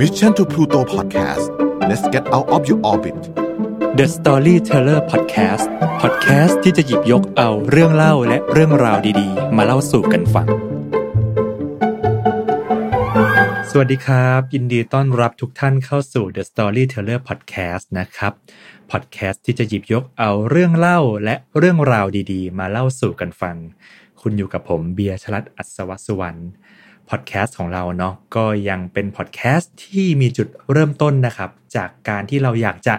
Mission to Pluto Podcast let's get out of your orbit The Storyteller Podcast Podcast ที่จะหยิบยกเอาเรื่องเล่าและเรื่องราวดีๆ มาเล่าสู่กันฟัง สวัสดีครับ ยินดีต้อนรับทุกท่านเข้าสู่ The Storyteller Podcast นะครับ Podcast ที่จะหยิบยกเอาเรื่องเล่าและเรื่องราวดีๆ มาเล่าสู่กันฟัง คุณอยู่กับผมเบียร์ชลัดอัศวสุวรรณ พอดแคสต์ของเราเนาะก็ยังเป็นพอดแคสต์ที่มีจุดเริ่มต้นนะครับ จากการที่เราอยากจะ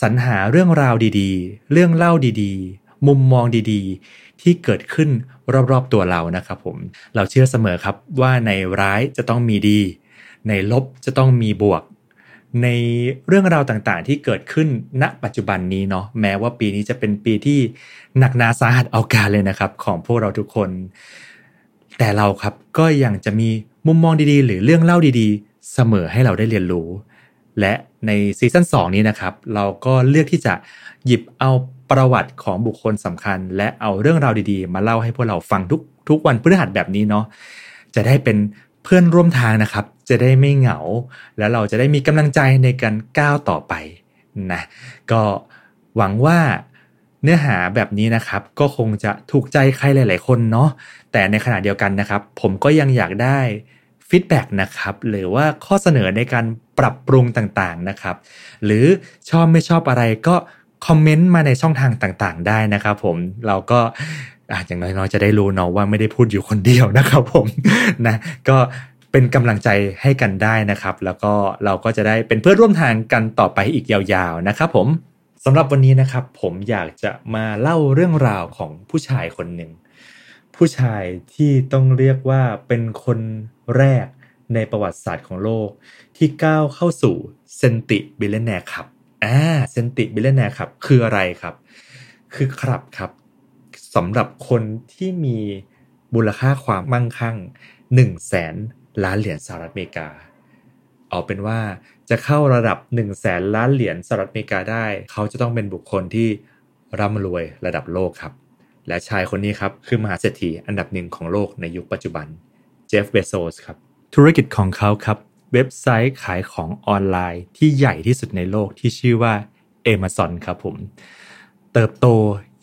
สรรหาเรื่องราวดีๆ เรื่องเล่าดีๆ มุมมองดีๆ ที่เกิดขึ้นรอบๆตัวเรานะครับผมเราเชื่อเสมอครับว่าในร้ายจะต้องมีดี ในลบจะต้องมีบวก ในเรื่องราวต่างๆ ที่เกิดขึ้นณปัจจุบันนี้เนาะแม้ว่าปีนี้จะเป็นปีที่หนักหนาสาหัสเอาการเลยนะครับ ของพวกเราทุกคน แต่เราครับก็ยังจะมีมุมมองดีๆ หรือเรื่องเล่าดีๆ เสมอให้เราได้เรียนรู้ และในซีซั่น2นี้นะครับ เราก็เลือกที่จะหยิบเอาประวัติของบุคคลสำคัญ และเอาเรื่องราวดีๆ มาเล่าให้พวกเราฟังทุกทุกวันพฤหัสแบบนี้เนาะจะได้เป็นเพื่อนร่วมทางนะครับ จะได้ไม่เหงา แล้วเราจะได้มีกำลังใจในการก้าวต่อไปนะก็หวังว่า เนื้อหาแบบนี้นะครับก็คงจะถูกใจใครหลาย ๆ คนเนาะแต่ในขณะเดียวกันนะครับ ผมก็ยังอยากได้ฟีดแบ็กนะครับหรือว่าข้อเสนอในการปรับปรุงต่างๆนะครับ หรือชอบไม่ชอบอะไรก็คอมเมนต์มาในช่องทางต่างๆ ได้นะครับผมเราก็อย่างน้อยๆจะได้รู้เนาะว่าไม่ได้พูดอยู่คนเดียวนะครับผมนะก็เป็นกำลังใจให้กันได้นะครับ แล้วก็เราก็จะได้เป็นเพื่อนร่วมทางกันต่อไปอีกยาวๆนะครับผมสำหรับวันนี้นะครับ ผมอยากจะมาเล่าเรื่องราวของผู้ชายคนหนึ่ง ผู้ชายที่ต้องเรียกว่าเป็นคนแรกในประวัติศาสตร์ของโลก ที่ก้าวเข้าสู่ centibillionaire ครับอ่า centibillionaire ครับคืออะไรครับ คือครับครับสำหรับคนที่มีมูลค่าความมั่งคั่ง1 0 0 0 0แสนล้านเหรียญสหรัฐอเมริกา เอาเป็นว่าจะเข้าระดับ1 0 0 0 0แสนล้านเหรียญสหรัฐอเมริกาได้ เขาจะต้องเป็นบุคคลที่ร่ำรวยระดับโลกครับ และชายคนนี้ครับ คือมหาเศรษฐีอันดับหนึ่งของโลกในยุคปัจจุบันเจฟเบโซสครับ ธุรกิจของเขาครับ เว็บไซต์ขายของออนไลน์ที่ใหญ่ที่สุดในโลกที่ชื่อว่า Amazon ครับผม เติบโต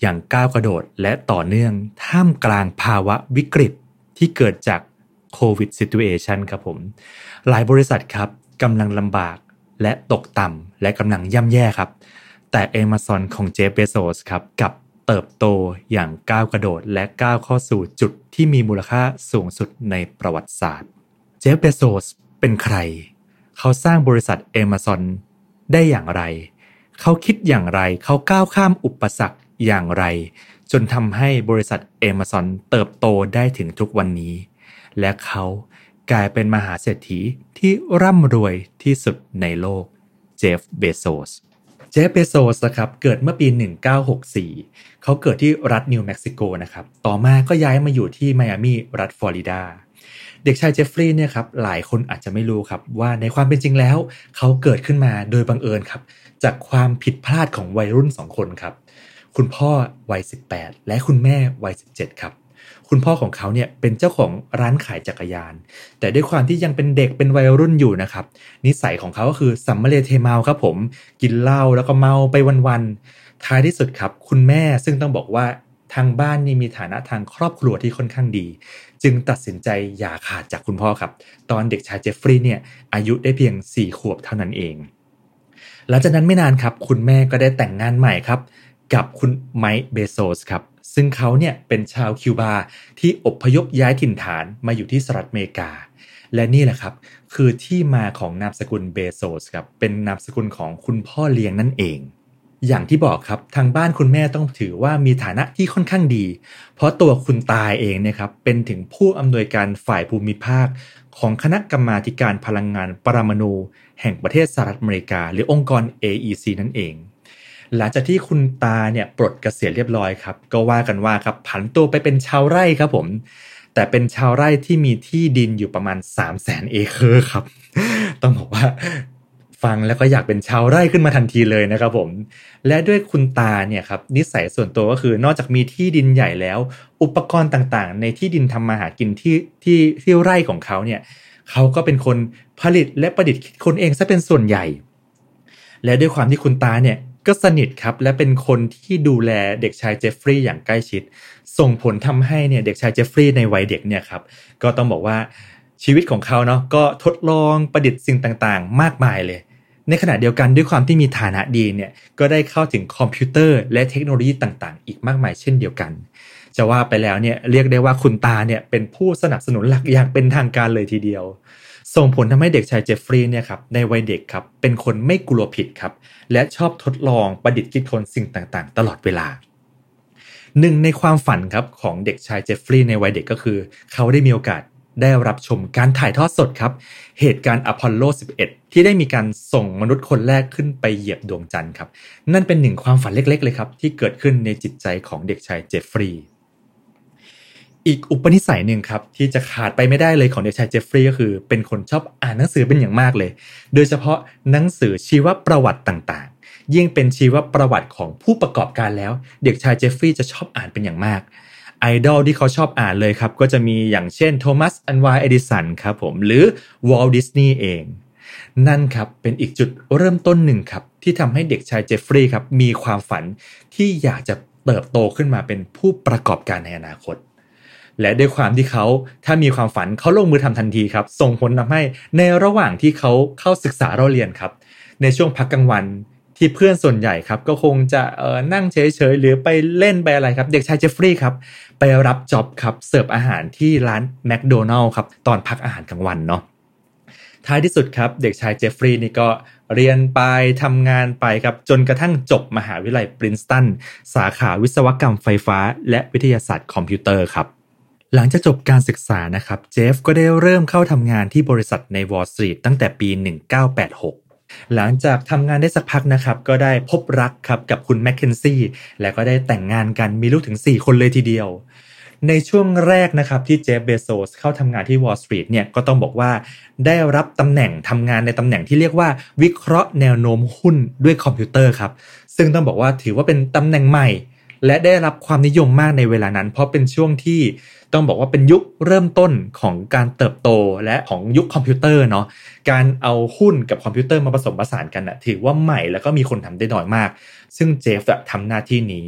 อย่างก้าวกระโดดและต่อเนื่องท่ามกลางภาวะวิกฤตที่เกิดจาก โควิด situation ครับผม หลายบริษัทครับกำลังลำบากและตกต่ำและกำลังย่ำแย่ครับ แต่ Amazon ของเจฟเบโซสครับกับเติบโตอย่างก้าวกระโดดและก้าวเข้าสู่จุดที่มีมูลค่าสูงสุดในประวัติศาสตร์ เจฟเบโซสเป็นใคร เขาสร้างบริษัท Amazon ได้อย่างไร เขาคิดอย่างไร เขาก้าวข้ามอุปสรรคอย่างไร จนทำให้บริษัท Amazon เติบโตได้ถึงทุกวันนี้ และเขากลายเป็นมหาเศรษฐีที่ร่ำรวยที่สุดในโลก เจฟเบโซส เจฟเบโซสครับ เกิดเมื่อปี 1964 เขาเกิดที่รัฐนิวเม็กซิโกนะครับ ต่อมาก็ย้ายมาอยู่ที่ไมอามีรัฐฟลอริดา เด็กชายเจฟฟรีย์เนี่ยครับ หลายคนอาจจะไม่รู้ครับว่าในความเป็นจริงแล้ว เขาเกิดขึ้นมาโดยบังเอิญครับ จากความผิดพลาดของวัยรุ่นสองคนครับ คุณพ่อวัย 18 และคุณแม่วัย 17 ครับ คุณพ่อของเขาเนี่ยเป็นเจ้าของร้านขายจักรยาน แต่ด้วยความที่ยังเป็นเด็กเป็นวัยรุ่นอยู่นะครับนิสัยของเขาก็คือสัมมาเลเทเมาครับผมกินเหล้าแล้วก็เมาไปวันๆท้ายที่สุดครับ คุณแม่ซึ่งต้องบอกว่าทางบ้านนี่มีฐานะทางครอบครัวที่ค่อนข้างดี จึงตัดสินใจอย่าขาดจากคุณพ่อครับ ตอนเด็กชายเจฟฟรีย์เนี่ยอายุได้เพียง 4 ขวบเท่านั้นเอง หลังจากนั้นไม่นานครับ คุณแม่ก็ได้แต่งงานใหม่ครับ กับคุณไมค์เบโซสครับ ซึ่งเขาเนี่ยเป็นชาวคิวบาที่อพยพย้ายถิ่นฐานมาอยู่ที่สหรัฐอเมริกา และนี่แหละครับ คือที่มาของนามสกุลเบโซสครับเป็นนามสกุลของคุณพ่อเลี้ยงนั่นเองอย่างที่บอกครับทางบ้านคุณแม่ต้องถือว่ามีฐานะที่ค่อนข้างดี เพราะตัวคุณตายเองเนี่ยครับเป็นถึงผู้อำนวยการฝ่ายภูมิภาค ของคณะกรรมาการพลังงานปรมาณูแห่งประเทศสหรัฐอเมริกา หรือองค์กร AEC นั่นเอง หลังจากที่คุณตาเนี่ยปลดเกษียณเรียบร้อยครับ ก็ว่ากันว่าครับผันตัวไปเป็นชาวไร่ครับผม แต่เป็นชาวไร่ที่มีที่ดินอยู่ประมาณ 3 0 0แสนเอเคอร์ครับ ต้องบอกว่าฟังแล้วก็อยากเป็นชาวไร่ขึ้นมาทันทีเลยนะครับผม และด้วยคุณตาเนี่ยครับนิสัยส่วนตัวก็คือนอกจากมีที่ดินใหญ่แล้ว อุปกรณ์ต่างๆ ในที่ดินทำมาหากินที่ที่ที่ไร่ของเขาเนี่ยเขาก็เป็นคนผลิตและประดิษฐ์คิดคนเองซะเป็นส่วนใหญ่ และด้วยความที่คุณตาเนี่ย ก็สนิทครับและเป็นคนที่ดูแลเด็กชายเจฟฟรีย์อย่างใกล้ชิด ส่งผลทำให้เนี่ยเด็กชายเจฟฟรีย์ในวัยเด็กเนี่ยครับก็ต้องบอกว่าชีวิตของเขาเนาะก็ทดลองประดิษฐ์สิ่งต่างๆ มากมายเลย ในขณะเดียวกันด้วยความที่มีฐานะดีเนี่ยก็ได้เข้าถึงคอมพิวเตอร์และเทคโนโลยีต่างๆ อีกมากมายเช่นเดียวกัน จะว่าไปแล้วเนี่ยเรียกได้ว่าคุณตาเนี่ยเป็นผู้สนับสนุนหลักอย่างเป็นทางการเลยทีเดียว ส่งผลทำให้เด็กชายเจฟฟรีย์เนี่ยครับในวัยเด็กครับเป็นคนไม่กลัวผิดครับและชอบทดลองประดิษฐ์คิดค้นสิ่งต่างๆ ตลอดเวลาหนึ่งในความฝันครับของเด็กชายเจฟฟรีย์ในวัยเด็กก็คือ เขาได้มีโอกาสได้รับชมการถ่ายทอดสดครับ เหตุการณ์อพอลโล 11 ที่ได้มีการส่งมนุษย์คนแรกขึ้นไปเหยียบดวงจันทร์ครับ นั่นเป็นหนึ่งความฝันเล็กๆ เลยครับ ที่เกิดขึ้นในจิตใจของเด็กชายเจฟฟรีย์ อีกอุปนิสัยหนึ่งครับ ที่จะขาดไปไม่ได้เลยของเด็กชายเจฟฟรีย์ก็คือ เป็นคนชอบอ่านหนังสือเป็นอย่างมากเลย โดยเฉพาะหนังสือชีวประวัติต่างๆ ยิ่งเป็นชีวประวัติของผู้ประกอบการแล้ว เด็กชายเจฟฟรีย์จะชอบอ่านเป็นอย่างมากไอดอลที่เขาชอบอ่านเลยครับ ก็จะมีอย่างเช่นโทมัสอัลวาเอดิสันครับผมหรือวอลดิสนีย์เอง นั่นครับเป็นอีกจุดเริ่มต้นหนึ่งครับ ที่ทำให้เด็กชายเจฟฟรีย์ครับมีความฝันที่อยากจะเติบโตขึ้นมาเป็นผู้ประกอบการในอนาคต และด้วยความที่เขาถ้ามีความฝันเขาลงมือทำทันทีครับ ส่งผลทำให้ในระหว่างที่เขาเข้าศึกษาเราเรียนครับ ในช่วงพักกลางวันที่เพื่อนส่วนใหญ่ครับก็คงจะเออนั่งเฉยๆ หรือไปเล่นไปอะไรครับ เด็กชายเจฟฟรีย์ครับ ไปรับจ็อบครับ เสิร์ฟอาหารที่ร้านแมคโดนัลด์ครับ ตอนพักอาหารกลางวันเนาะท้ายที่สุดครับ เด็กชายเจฟฟรีย์นี่ก็เรียนไปทำงานไปครับ จนกระทั่งจบมหาวิทยาลัยปรินสตัน สาขาวิศวกรรมไฟฟ้า และวิทยาศาสตร์คอมพิวเตอร์ครับ หลังจากจบการศึกษานะครับ เจฟก็ได้เริ่มเข้าทำงานที่บริษัทในวอลสตรีทตั้งแต่ปี 1986 หลังจากทำงานได้สักพักนะครับ ก็ได้พบรักครับกับคุณแมคเคนซี่และก็ได้แต่งงานกันมีลูกถึง 4 คนเลยทีเดียว ในช่วงแรกนะครับที่เจฟเบโซสเข้าทำงานที่วอลสตรีทเนี่ยก็ต้องบอกว่า ได้รับตำแหน่งทำงานในตำแหน่งที่เรียกว่าวิเคราะห์แนวโน้มหุ้นด้วยคอมพิวเตอร์ครับซึ่งต้องบอกว่าถือว่าเป็นตำแหน่งใหม่และได้รับความนิยมมากในเวลานั้น เพราะเป็นช่วงที่ ต้องบอกว่าเป็นยุคเริ่มต้นของการเติบโตและของยุคคอมพิวเตอร์เนาะการเอาหุ้นกับคอมพิวเตอร์มาผสมผสานกันนะถือว่าใหม่แล้วก็มีคนทำได้น้อยมาก ซึ่งเจฟทำหน้าที่นี้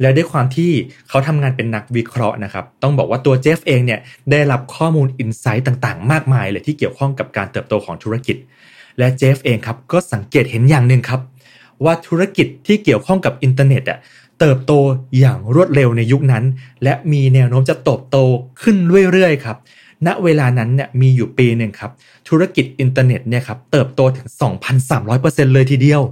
และด้วยความที่เขาทำงานเป็นนักวิเคราะห์นะครับ ต้องบอกว่าตัวเจฟเองเนี่ยได้รับข้อมูล insight ต่างๆ มากมายเลยที่เกี่ยวข้องกับการเติบโตของธุรกิจ และเจฟเองครับก็สังเกตเห็นอย่างหนึ่งครับ ว่าธุรกิจที่เกี่ยวข้องกับอินเทอร์เน็ตอะ เติบโตอย่างรวดเร็วในยุคนั้น และมีแนวโน้มจะเติบโตขึ้นเรื่อยๆครับณเวลานั้นเนี่ยมีอยู่ปีหนึ่งครับ ธุรกิจอินเทอร์เน็ตเนี่ยครับเติบโตถึง 2,300%เลยทีเดียว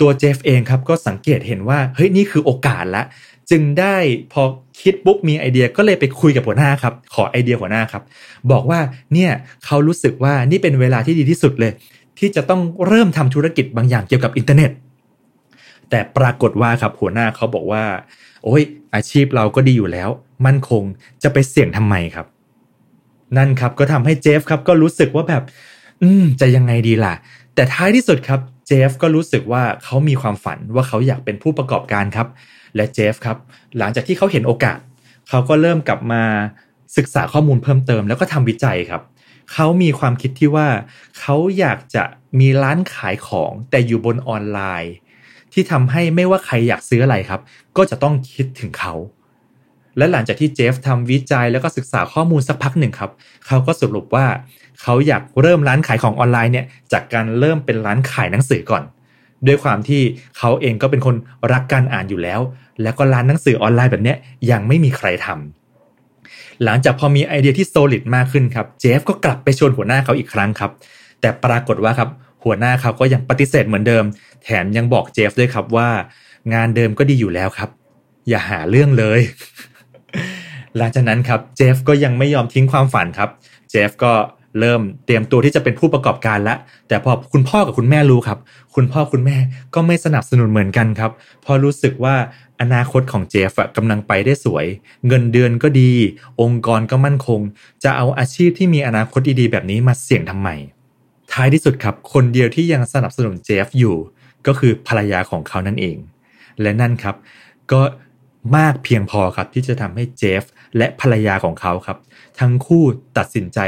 ตัวเจฟเองครับก็สังเกตเห็นว่าเฮ้ยนี่คือโอกาสละ จึงได้พอคิดปุ๊บมีไอเดียก็เลยไปคุยกับหัวหน้าครับ ขอไอเดียหัวหน้าครับ บอกว่าเนี่ยเขารู้สึกว่านี่เป็นเวลาที่ดีที่สุดเลย ที่จะต้องเริ่มทำธุรกิจบางอย่างเกี่ยวกับอินเทอร์เน็ต แต่ปรากฏว่าครับหัวหน้าเขาบอกว่า โอ้ย อาชีพเราก็ดีอยู่แล้ว มั่นคงจะไปเสี่ยงทำไมครับ นั่นครับก็ทำให้เจฟครับก็รู้สึกว่าแบบ อืม จะยังไงดีล่ะ แต่ท้ายที่สุดครับเจฟก็รู้สึกว่าเขามีความฝันว่าเขาอยากเป็นผู้ประกอบการครับ และเจฟครับ หลังจากที่เขาเห็นโอกาส เขาก็เริ่มกลับมาศึกษาข้อมูลเพิ่มเติม แล้วก็ทำวิจัยครับ เขามีความคิดที่ว่า เขาอยากจะมีร้านขายของแต่อยู่บนออนไลน์ ที่ทำให้ไม่ว่าใครอยากซื้ออะไรครับ ก็จะต้องคิดถึงเขา และหลังจากที่เจฟทำวิจัยแล้วก็ศึกษาข้อมูลสักพักหนึ่งครับ เขาก็สรุปว่าเขาอยากเริ่มร้านขายของออนไลน์เนี่ยจากการเริ่มเป็นร้านขายหนังสือก่อน ด้วยความที่เขาเองก็เป็นคนรักการอ่านอยู่แล้ว แล้วก็ร้านหนังสือออนไลน์แบบเนี้ยยังไม่มีใครทำหลังจากพอมีไอเดียที่ solid มากขึ้นครับ เจฟก็กลับไปชวนหัวหน้าเขาอีกครั้งครับ แต่ปรากฏว่าครับ หัวหน้าเขาก็ยังปฏิเสธเหมือนเดิม แถมยังบอกเจฟด้วยครับว่า งานเดิมก็ดีอยู่แล้วครับ อย่าหาเรื่องเลย หลังจากนั้นครับเจฟก็ยังไม่ยอมทิ้งความฝันครับ เจฟก็เริ่มเตรียมตัวที่จะเป็นผู้ประกอบการล้วแต่พอคุณพ่อกับคุณแม่รู้ครับ คุณพ่อคุณแม่ก็ไม่สนับสนุนเหมือนกันครับ พอรู้สึกว่าอนาคตของเจฟกำลังไปได้สวย เงินเดือนก็ดี องค์กรก็มั่นคง จะเอาอาชีพที่มีอนาคตดีๆแบบนี้มาเสี่ยงทำไม ท้ายที่สุดครับ คนเดียวที่ยังสนับสนุนเจฟอยู่ ก็คือภรรยาของเขานั่นเอง และนั่นครับ ก็มากเพียงพอครับที่จะทำให้เจฟและภรรยาของเขาครับ ทั้งคู่ตัดสินใจ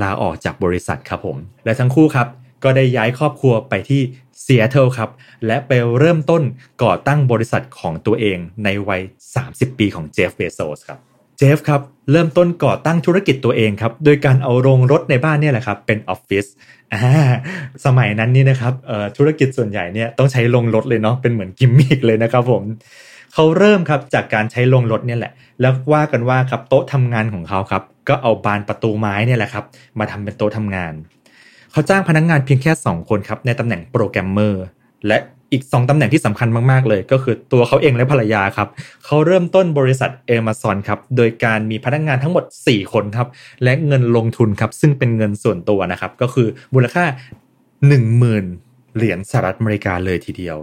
ลาออกจากบริษัทครับผม และทั้งคู่ครับ ก็ได้ย้ายครอบครัวไปที่ซีแอตเทิลครับ และไปเริ่มต้นก่อตั้งบริษัทของตัวเองในวัย 30 ปีของเจฟเบโซสครับเจฟครับ เริ่มต้นก่อตั้งธุรกิจตัวเองครับ โดยการเอาโรงรถในบ้านเนี่ยแหละครับ เป็นออฟฟิศ สมัยนั้นนี่นะครับธุรกิจส่วนใหญ่เนี่ยต้องใช้โรงรถเลยเนาะเป็นเหมือนกิมมิคเลยนะครับผมเขาเริ่มครับจากการใช้โรงรถเนี่ยแหละ แล้วว่ากันว่าครับโต๊ะทำงานของเขาครับ ก็เอาบานประตูไม้เนี่ยแหละครับ มาทำเป็นโต๊ะทำงาน เขาจ้างพนักงานเพียงแค่ 2 คนครับในตำแหน่งโปรแกรมเมอร์และ อีก 2ตำแหน่งที่สำคัญมาก ๆ เลย ก็คือตัวเขาเองและภรรยาครับเขาเริ่มต้นบริษัท Amazon ครับโดยการมีพนักงานทั้งหมด 4 คนครับและเงินลงทุนครับซึ่งเป็นเงินส่วนตัวนะครับก็คือมูลค่า 10,000 เหรียญสหรัฐอเมริกาเลยทีเดียว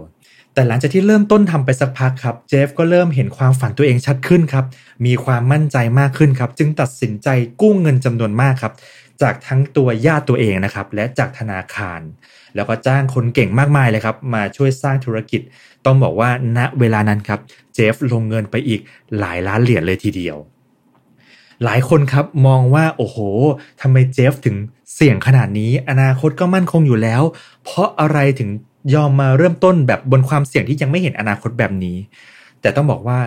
แต่หลังจากที่เริ่มต้นทำไปสักพักครับ เจฟก็เริ่มเห็นความฝันตัวเองชัดขึ้นครับ มีความมั่นใจมากขึ้นครับ จึงตัดสินใจกู้เงินจำนวนมากครับ จากทั้งตัวญาติตัวเองนะครับ และจากธนาคาร แล้วก็จ้างคนเก่งมากมายเลยครับ มาช่วยสร้างธุรกิจ ต้องบอกว่าณเวลานั้นครับ เจฟลงเงินไปอีกหลายล้านเหรียญเลยทีเดียว หลายคนครับมองว่าโอ้โหทำไมเจฟถึงเสี่ยงขนาดนี้ อนาคตก็มั่นคงอยู่แล้ว เพราะอะไรถึงยอมมาเริ่มต้นแบบบนความเสี่ยงที่ยังไม่เห็นอนาคตแบบนี้ แต่ต้องบอกว่า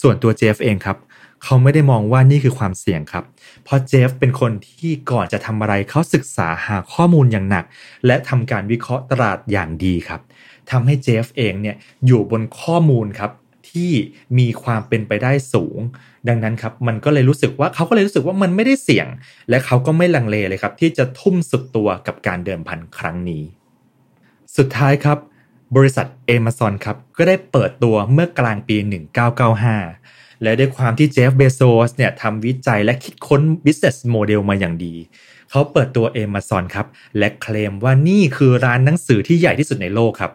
ส่วนตัวเจฟเองครับเขาไม่ได้มองว่านี่คือความเสี่ยงครับ เพราะเจฟเป็นคนที่ก่อนจะทำอะไรเขาศึกษาหาข้อมูลอย่างหนัก และทำการวิเคราะห์ตลาดอย่างดีครับทำให้เจฟเองเนี่ยอยู่บนข้อมูลครับที่มีความเป็นไปได้สูง ดังนั้นครับมันก็เลยรู้สึกว่าเขาก็เลยรู้สึกว่ามันไม่ได้เสี่ยง และเขาก็ไม่ลังเลเลยครับ ที่จะทุ่มสุดตัวกับการเดิมพันครั้งนี้ สุดท้ายครับ บริษัท Amazon ครับก็ได้เปิดตัวเมื่อกลางปี 1995 และด้วยความที่เจฟเบโซสเนี่ยทำวิจัยและคิดค้น business model มาอย่างดี เขาเปิดตัว Amazon ครับ และเคลมว่านี่คือร้านหนังสือที่ใหญ่ที่สุดในโลกครับ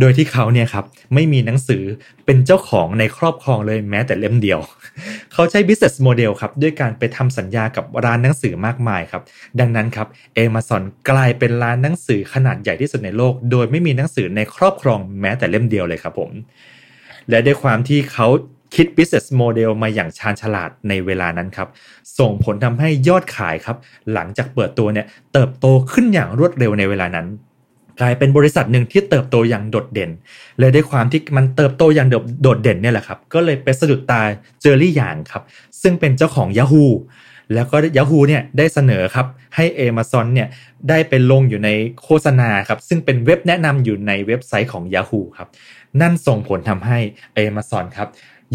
โดยที่เขาเนี่ยครับไม่มีหนังสือเป็นเจ้าของในครอบครองเลยแม้แต่เล่มเดียว เขาใช้ business model ครับด้วยการไปทำสัญญากับร้านหนังสือมากมายครับ ดังนั้นครับ Amazon กลายเป็นร้านหนังสือขนาดใหญ่ที่สุดในโลก โดยไม่มีหนังสือในครอบครองแม้แต่เล่มเดียวเลยครับผมและด้วยความที่เขา คิด business model มาอย่างชาญฉลาดในเวลานั้นครับ ส่งผลทำให้ยอดขายครับ หลังจากเปิดตัวเนี่ยเติบโตขึ้นอย่างรวดเร็วในเวลานั้น กลายเป็นบริษัทหนึ่งที่เติบโตอย่างโดดเด่น เลยด้วยความที่มันเติบโตอย่างโดดเด่นเนี่ยแหละครับ ก็เลยไปสะดุดตาเจอรี่หยางครับ ซึ่งเป็นเจ้าของ Yahoo แล้วก็ Yahoo เนี่ยได้เสนอครับให้ Amazon เนี่ยได้ไปลงอยู่ในโฆษณาครับซึ่งเป็นเว็บแนะนำอยู่ในเว็บไซต์ของ Yahoo ครับนั่นส่งผลทำให้ Amazon ครับ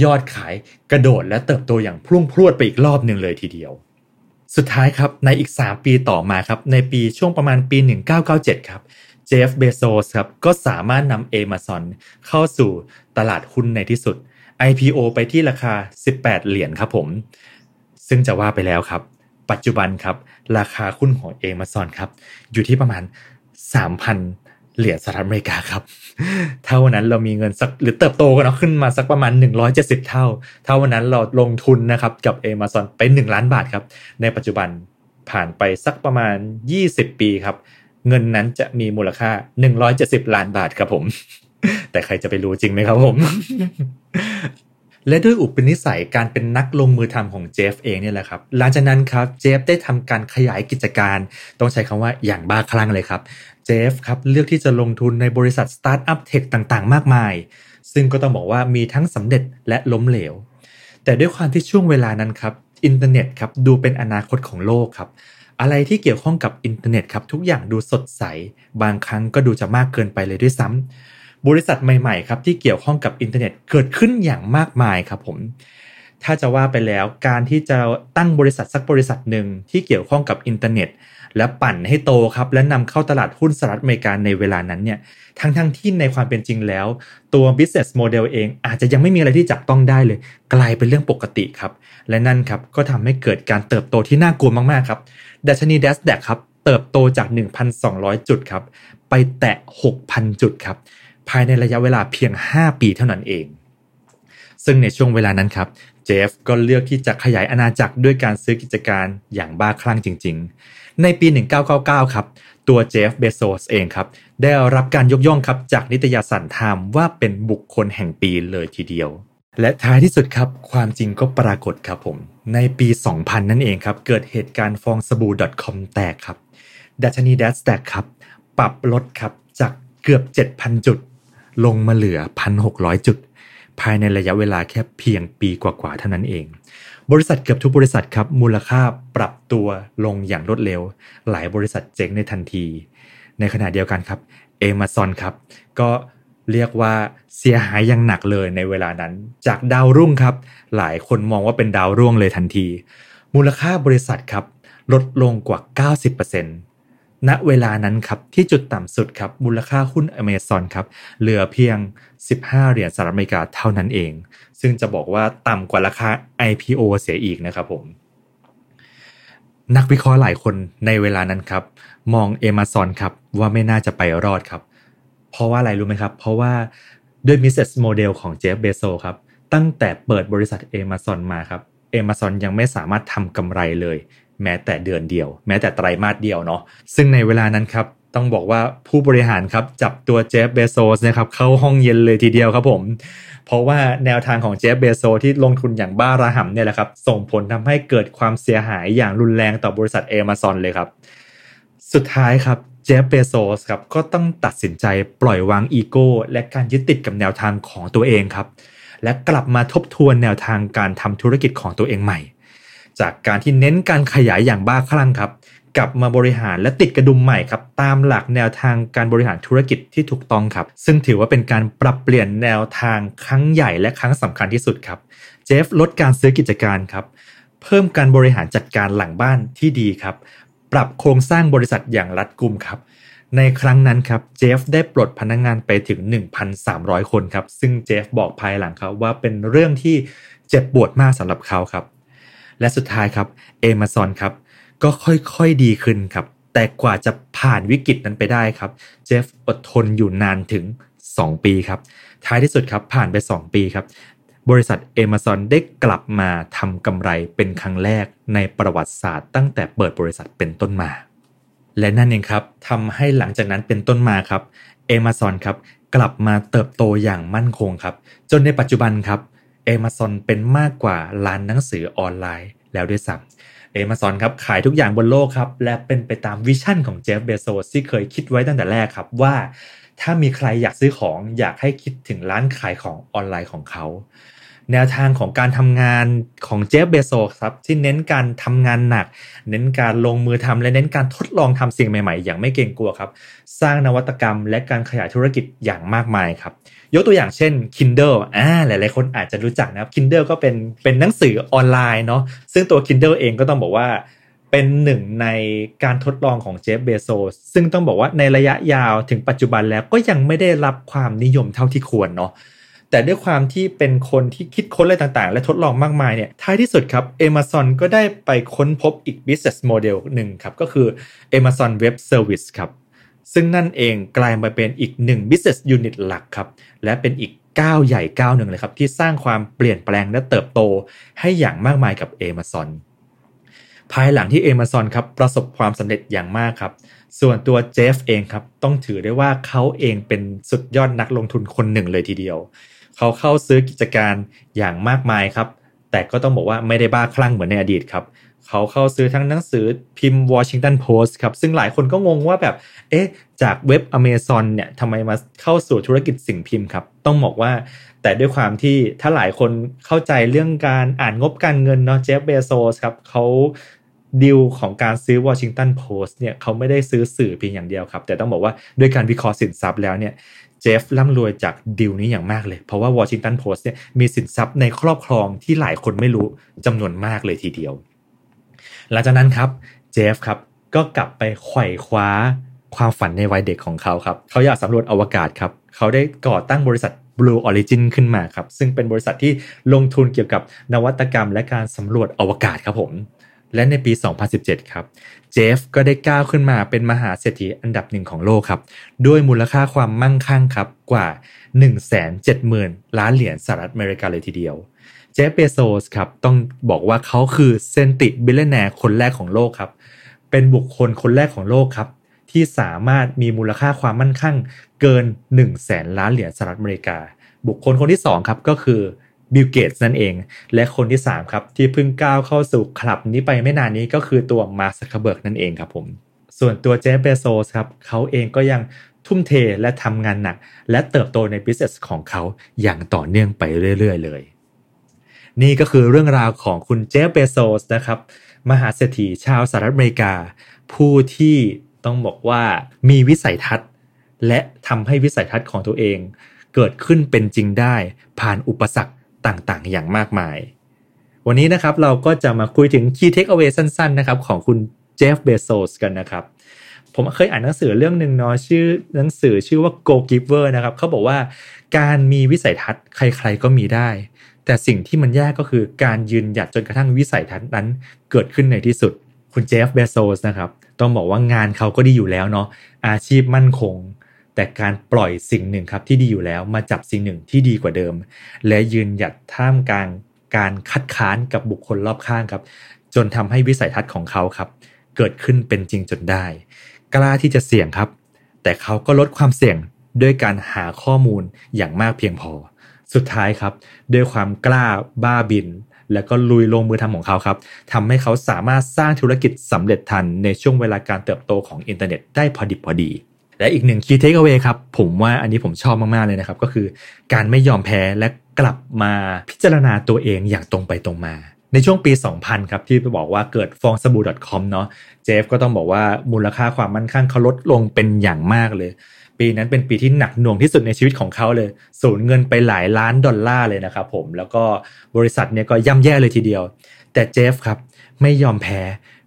ยอดขายกระโดดและเติบโตอย่างพุ่งพรวดไปอีกรอบหนึ่งเลยทีเดียว สุดท้ายครับในอีก 3 ปีต่อมาครับในปีช่วงประมาณปี 1997 ครับเจฟเบโซสครับก็สามารถนำเอมาซอนเข้าสู่ตลาดหุ้นในที่สุด IPO ไปที่ราคา 18 เหรียญครับผม ซึ่งจะว่าไปแล้วครับ ปัจจุบันครับ ราคาหุ้นของเอมาซอนครับ อยู่ที่ประมาณ 3,000 เหรียญสหรัฐอเมริกาครับ ถ้าวันนั้นเรามีเงินสักหรือเติบโตกันเนาะขึ้นมาสักประมาณ 170 เท่า ถ้าวันนั้นเราลงทุนนะครับกับ Amazon ไป 1 ล้านบาทครับ ในปัจจุบันผ่านไปสักประมาณ 20 ปีครับ เงินนั้นจะมีมูลค่า 170 ล้านบาทครับผม แต่ใครจะไปรู้จริงไหมครับผม และด้วยอุปนิสัยการเป็นนักลงมือทำของเจฟเองเนี่ยแหละครับ หลังจากนั้นครับเจฟได้ทำการขยายกิจการ ต้องใช้คำว่าอย่างบ้าคลั่งเลยครับ เจฟครับเลือกที่จะลงทุนในบริษัทสตาร์ทอัพ tech ต่างๆ มากมาย ซึ่งก็ต้องบอกว่ามีทั้งสำเร็จและล้มเหลว แต่ด้วยความที่ช่วงเวลานั้นครับอินเทอร์เน็ตครับดูเป็นอนาคตของโลกครับอะไรที่เกี่ยวข้องกับอินเทอร์เน็ตครับทุกอย่างดูสดใส บางครั้งก็ดูจะมากเกินไปเลยด้วยซ้ำบริษัทใหม่ๆครับที่เกี่ยวข้องกับอินเทอร์เน็ตเกิดขึ้นอย่างมากมายครับผมถ้าจะว่าไปแล้วการที่จะตั้งบริษัทสักบริษัทหนึ่งที่เกี่ยวข้องกับอินเทอร์เน็ต และปั่นให้โตครับ และนำเข้าตลาดหุ้นสหรัฐอเมริกาในเวลานั้นเนี่ยทั้งทั้งที่ในความเป็นจริงแล้ว ตัว business model เองอาจจะยังไม่มีอะไรที่จับต้องได้เลย กลายเป็นเรื่องปกติครับ และนั่นครับก็ทำให้เกิดการเติบโตที่น่ากลัวมากๆครับดัชนี d ด s d a q ครับเติบโตจาก 1,200 จุดครับไปแตะ 6,000 จุดครับภายในระยะเวลาเพียง 5 ปีเท่านั้นเอง ซึ่งในช่วงเวลานั้นครับ เจฟก็เลือกที่จะขยายอาณาจักรด้วยการซื้อกิจการอย่างบ้าคลั่งจริงๆ ในปี 1999 ครับ ตัวเจฟเบโซสเองครับ ได้รับการยกย่องครับจากนิตยสารไทม์ว่าเป็นบุคคลแห่งปีเลยทีเดียว และท้ายที่สุดครับ ความจริงก็ปรากฏครับผม ในปี 2000 นั่นเองครับ เกิดเหตุการณ์ฟองสบู่ .com แตกครับ ดัชนีดัชแตกครับ ปรับลดครับจากเกือบ 7,000 จุด ลงมาเหลือ 1,600 จุด ภายในระยะเวลาแค่เพียงปีกว่าๆเท่านั้นเอง บริษัทเกือบทุกบริษัทครับมูลค่าปรับตัวลงอย่างรวดเร็ว หลายบริษัทเจ๊งในทันที ในขณะเดียวกันครับเอมาซอนครับ ก็เรียกว่าเสียหายอย่างหนักเลยในเวลานั้น จากดาวรุ่งครับ หลายคนมองว่าเป็นดาวร่วงเลยทันที มูลค่าบริษัทครับ ลดลงกว่า 90% ณเวลานั้นครับที่จุดต่ำสุดครับมูลค่าหุ้นอเมซอนครับเหลือเพียง 15 เหรียญสหรัฐอเมริกาเท่านั้นเอง ซึ่งจะบอกว่าต่ำกว่าราคา IPO เสียอีกนะครับผม นักวิเคราะห์หลายคนในเวลานั้นครับ มองเอมาซอนครับว่าไม่น่าจะไปรอดครับ เพราะว่าอะไรรู้ไหมครับ เพราะว่าด้วย business model ของเจฟเบโซครับตั้งแต่เปิดบริษัทเอมาซอนมาครับเอมาซอนยังไม่สามารถทำกำไรเลย แม้แต่เดือนเดียว แม้แต่ไตรมาสเดียวเนาะซึ่งในเวลานั้นครับต้องบอกว่าผู้บริหารครับจับตัวเจฟเบโซสนะครับเข้าห้องเย็นเลยทีเดียวครับผม เพราะว่าแนวทางของเจฟเบโซที่ลงทุนอย่างบ้าระห่ำเนี่ยแหละครับ ส่งผลทำให้เกิดความเสียหายอย่างรุนแรงต่อบริษัทเอมาซอนเลยครับ สุดท้ายครับเจฟเบโซสครับก็ต้องตัดสินใจปล่อยวางอีโก้และการยึดติดกับแนวทางของตัวเองครับ และกลับมาทบทวนแนวทางการทำธุรกิจของตัวเองใหม่ จากการที่เน้นการขยายอย่างบ้าคลั่งครับ กลับมาบริหารและติดกระดุมใหม่ครับ ตามหลักแนวทางการบริหารธุรกิจที่ถูกต้องครับ ซึ่งถือว่าเป็นการปรับเปลี่ยนแนวทางครั้งใหญ่และครั้งสำคัญที่สุดครับ เจฟลดการซื้อกิจการครับ เพิ่มการบริหารจัดการหลังบ้านที่ดีครับ ปรับโครงสร้างบริษัทอย่างรัดกุมครับในครั้งนั้นครับเจฟได้ปลดพนักงงานไปถึง 1,300 คนครับ ซึ่งเจฟบอกภายหลังครับว่าเป็นเรื่องที่เจ็บปวดมากสำหรับเขาครับ และสุดท้ายครับเอมาซอนครับก็ค่อยๆดีขึ้นครับ แต่กว่าจะผ่านวิกฤตนั้นไปได้ครับ เจฟอดทนอยู่นานถึง 2 ปีครับ ท้ายที่สุดครับผ่านไป 2 ปีครับ บริษัท Amazon ได้กลับมาทำกำไรเป็นครั้งแรกในประวัติศาสตร์ ตั้งแต่เปิดบริษัทเป็นต้นมา และนั่นเองครับทำให้หลังจากนั้นเป็นต้นมาครับ Amazon ครับกลับมาเติบโตอย่างมั่นคงครับ จนในปัจจุบันครับ Amazon เป็นมากกว่าร้านหนังสือออนไลน์แล้วด้วยซ้ำ Amazon ครับขายทุกอย่างบนโลกครับ และเป็นไปตาม vision ของเจฟเบโซสที่เคยคิดไว้ตั้งแต่แรกครับว่า ถ้ามีใครอยากซื้อของอยากให้คิดถึงร้านขายของออนไลน์ของเขา แนวทางของการทำงานของเจฟเบโซครับที่เน้นการทำงานหนัก เน้นการลงมือทำและเน้นการทดลองทำสิ่งใหม่ๆ อย่างไม่เกรงกลัวครับ สร้างนวัตกรรมและการขยายธุรกิจอย่างมากมายครับ ยกตัวอย่างเช่น Kindle อ่าหลายๆคนอาจจะรู้จักนะครับ Kindle ก็เป็นเป็นหนังสือออนไลน์เนาะซึ่งตัว Kindle เองก็ต้องบอกว่าเป็นหนึ่งในการทดลองของเจฟเบโซสซึ่งต้องบอกว่าในระยะยาวถึงปัจจุบันแล้วก็ยังไม่ได้รับความนิยมเท่าที่ควรเนาะ แต่ด้วยความที่เป็นคนที่คิดค้นอะไรต่างๆ และทดลองมากมายเนี่ยท้ายที่สุดครับ Amazon ก็ได้ไปค้นพบอีก business model หนึ่งครับ ก็คือ Amazon Web Service ครับ ซึ่งนั่นเองกลายมาเป็นอีกหนึ่ง business unit หลักครับ และเป็นอีกก้าวใหญ่ก้าวหนึ่งเลยครับ ที่สร้างความเปลี่ยนแปลงและเติบโตให้อย่างมากมายกับ Amazon ภายหลังที่ Amazon ครับประสบความสำเร็จอย่างมากครับ ส่วนตัวเจฟเองครับ ต้องถือได้ว่าเขาเองเป็นสุดยอดนักลงทุนคนหนึ่งเลยทีเดียว เขาเข้าซื้อกิจการอย่างมากมายครับ แต่ก็ต้องบอกว่าไม่ได้บ้าคลั่งเหมือนในอดีตครับเขาเข้าซื้อทั้งหนังสือพิมพ์ Washington Post ครับ ซึ่งหลายคนก็งงว่าแบบ เอ๊ะ จากเว็บ Amazon เนี่ยทำไมมาเข้าสู่ธุรกิจสิ่งพิมพ์ครับ ต้องบอกว่า แต่ด้วยความที่ถ้าหลายคนเข้าใจเรื่องการอ่านงบการเงินเนาะเจฟเบโซสครับเขาดีลของการซื้อ Washington Post เนี่ยเขาไม่ได้ซื้อสื่อเพียงอย่างเดียวครับ แต่ต้องบอกว่าด้วยการวิเคราะห์สินทรัพย์แล้วเนี่ย เจฟร่ำรวยจากดีลนี้อย่างมากเลย เพราะว่า Washington Post เนี่ยมีสินทรัพย์ในครอบครองที่หลายคนไม่รู้จำนวนมากเลยทีเดียว หลังจากนั้นครับเจฟครับก็กลับไปไขว่คว้าความฝันในวัยเด็กของเขาครับ เขาอยากสำรวจอวกาศครับ เขาได้ก่อตั้งบริษัท Blue Origin ขึ้นมาครับ ซึ่งเป็นบริษัทที่ลงทุนเกี่ยวกับนวัตกรรมและการสำรวจอวกาศครับผม และในปี 2017 ครับ เจฟก็ได้ก้าวขึ้นมาเป็นมหาเศรษฐีอันดับหนึ่งของโลกครับ ด้วยมูลค่าความมั่งคั่งครับกว่า 170,000 ล้านเหรียญสหรัฐอเมริกาเลยทีเดียว เจฟเบโซสครับต้องบอกว่าเขาคือ centibillionaire คนแรกของโลกครับ เป็นบุคคลคนแรกของโลกครับ ที่สามารถมีมูลค่าความมั่งคั่งเกิน 1 0 0 0 0แสนล้านเหรียญสหรัฐอเมริกา บุคคลคนที่2ครับก็คือ บิลเกตส์นั่นเอง และคนที่ 3 ครับ ที่เพิ่งก้าวเข้าสู่คลับนี้ไปไม่นานนี้ก็คือตัวมาร์คซักเคเบิร์กนั่นเองครับผม ส่วนตัวเจฟเบโซสครับ เขาเองก็ยังทุ่มเทและทำงานหนัก และเติบโตใน business ของเขาอย่างต่อเนื่องไปเรื่อย ๆ เลย นี่ก็คือเรื่องราวของคุณเจฟเบโซสนะครับ มหาเศรษฐีชาวสหรัฐอเมริกา ผู้ที่ต้องบอกว่ามีวิสัยทัศน์ และทำให้วิสัยทัศน์ของตัวเอง เกิดขึ้นเป็นจริงได้ผ่านอุปสรรค ต่างๆ อย่างมากมาย วันนี้นะครับเราก็จะมาคุยถึง Key Takeaway สั้นๆนะครับของคุณเจฟเบโซสกันนะครับผมเคยอ่านหนังสือเรื่องหนึ่งเนาะชื่อหนังสือชื่อว่า Go Giver นะครับเขาบอกว่าการมีวิสัยทัศน์ใครๆก็มีได้ แต่สิ่งที่มันยากก็คือการยืนหยัดจนกระทั่งวิสัยทัศน์นั้นเกิดขึ้นในที่สุด คุณเจฟเบโซสนะครับ ต้องบอกว่างานเขาก็ดีอยู่แล้วเนาะอาชีพมั่นคง แต่การปล่อยสิ่งหนึ่งครับที่ดีอยู่แล้วมาจับสิ่งหนึ่งที่ดีกว่าเดิม และยืนหยัดท่ามกลางการคัดค้านกับบุคคลรอบข้างครับ จนทำให้วิสัยทัศน์ของเขาครับ เกิดขึ้นเป็นจริงจนได้ กล้าที่จะเสี่ยงครับ แต่เขาก็ลดความเสี่ยงด้วยการหาข้อมูลอย่างมากเพียงพอ สุดท้ายครับ ด้วยความกล้าบ้าบิน แล้วก็ลุยลงมือทำของเขาครับทำให้เขาสามารถสร้างธุรกิจสำเร็จทันในช่วงเวลาการเติบโตของอินเทอร์เน็ตได้พอดิบพอดี และอีกหนึ่ง key takeaway ครับ ผมว่าอันนี้ผมชอบมาก ๆ เลยนะครับ ก็คือการไม่ยอมแพ้และกลับมาพิจารณาตัวเองอย่างตรงไปตรงมา ในช่วงปี 2000 ครับ ที่บอกว่าเกิดฟองสบู่ .com เนาะเจฟก็ต้องบอกว่ามูลค่าความมั่นคงเขาลดลงเป็นอย่างมากเลย ปีนั้นเป็นปีที่หนักหน่วงที่สุดในชีวิตของเขาเลย สูญเงินไปหลายล้านดอลลาร์เลยนะครับผมแล้วก็บริษัทเนี่ยก็ย่ำแย่เลยทีเดียว แต่เจฟครับไม่ยอมแพ้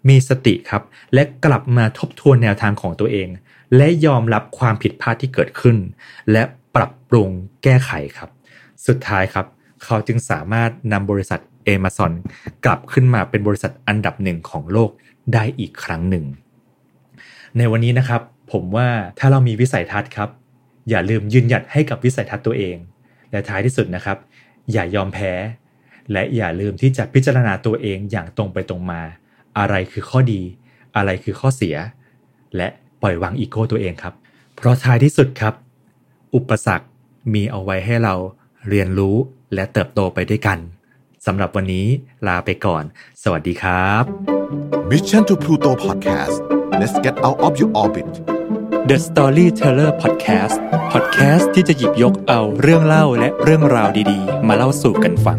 มีสติครับ และกลับมาทบทวนแนวทางของตัวเอง และยอมรับความผิดพลาดที่เกิดขึ้น และปรับปรุงแก้ไขครับ สุดท้ายครับ เขาจึงสามารถนำบริษัท Amazon กลับขึ้นมาเป็นบริษัทอันดับหนึ่งของโลกได้อีกครั้งหนึ่ง ในวันนี้นะครับ ผมว่าถ้าเรามีวิสัยทัศน์ครับ อย่าลืมยืนหยัดให้กับวิสัยทัศน์ตัวเอง และท้ายที่สุดนะครับ อย่ายอมแพ้ และอย่าลืมที่จะพิจารณาตัวเองอย่างตรงไปตรงมา อะไรคือข้อดี อะไรคือข้อเสีย และ ล่อยวางอีโก้ตัวเองครับ เพราะท้ายที่สุดครับ อุปสรรคมีเอาไว้ให้เราเรียนรู้และเติบโตไปด้วยกันสำหรับวันนี้ลาไปก่อน สวัสดีครับ Mission to Pluto Podcast let's get out of your orbit The Storyteller Podcast Podcast ที่จะหยิบยกเอาเรื่องเล่าและเรื่องราวดีๆ มาเล่าสู่กันฟัง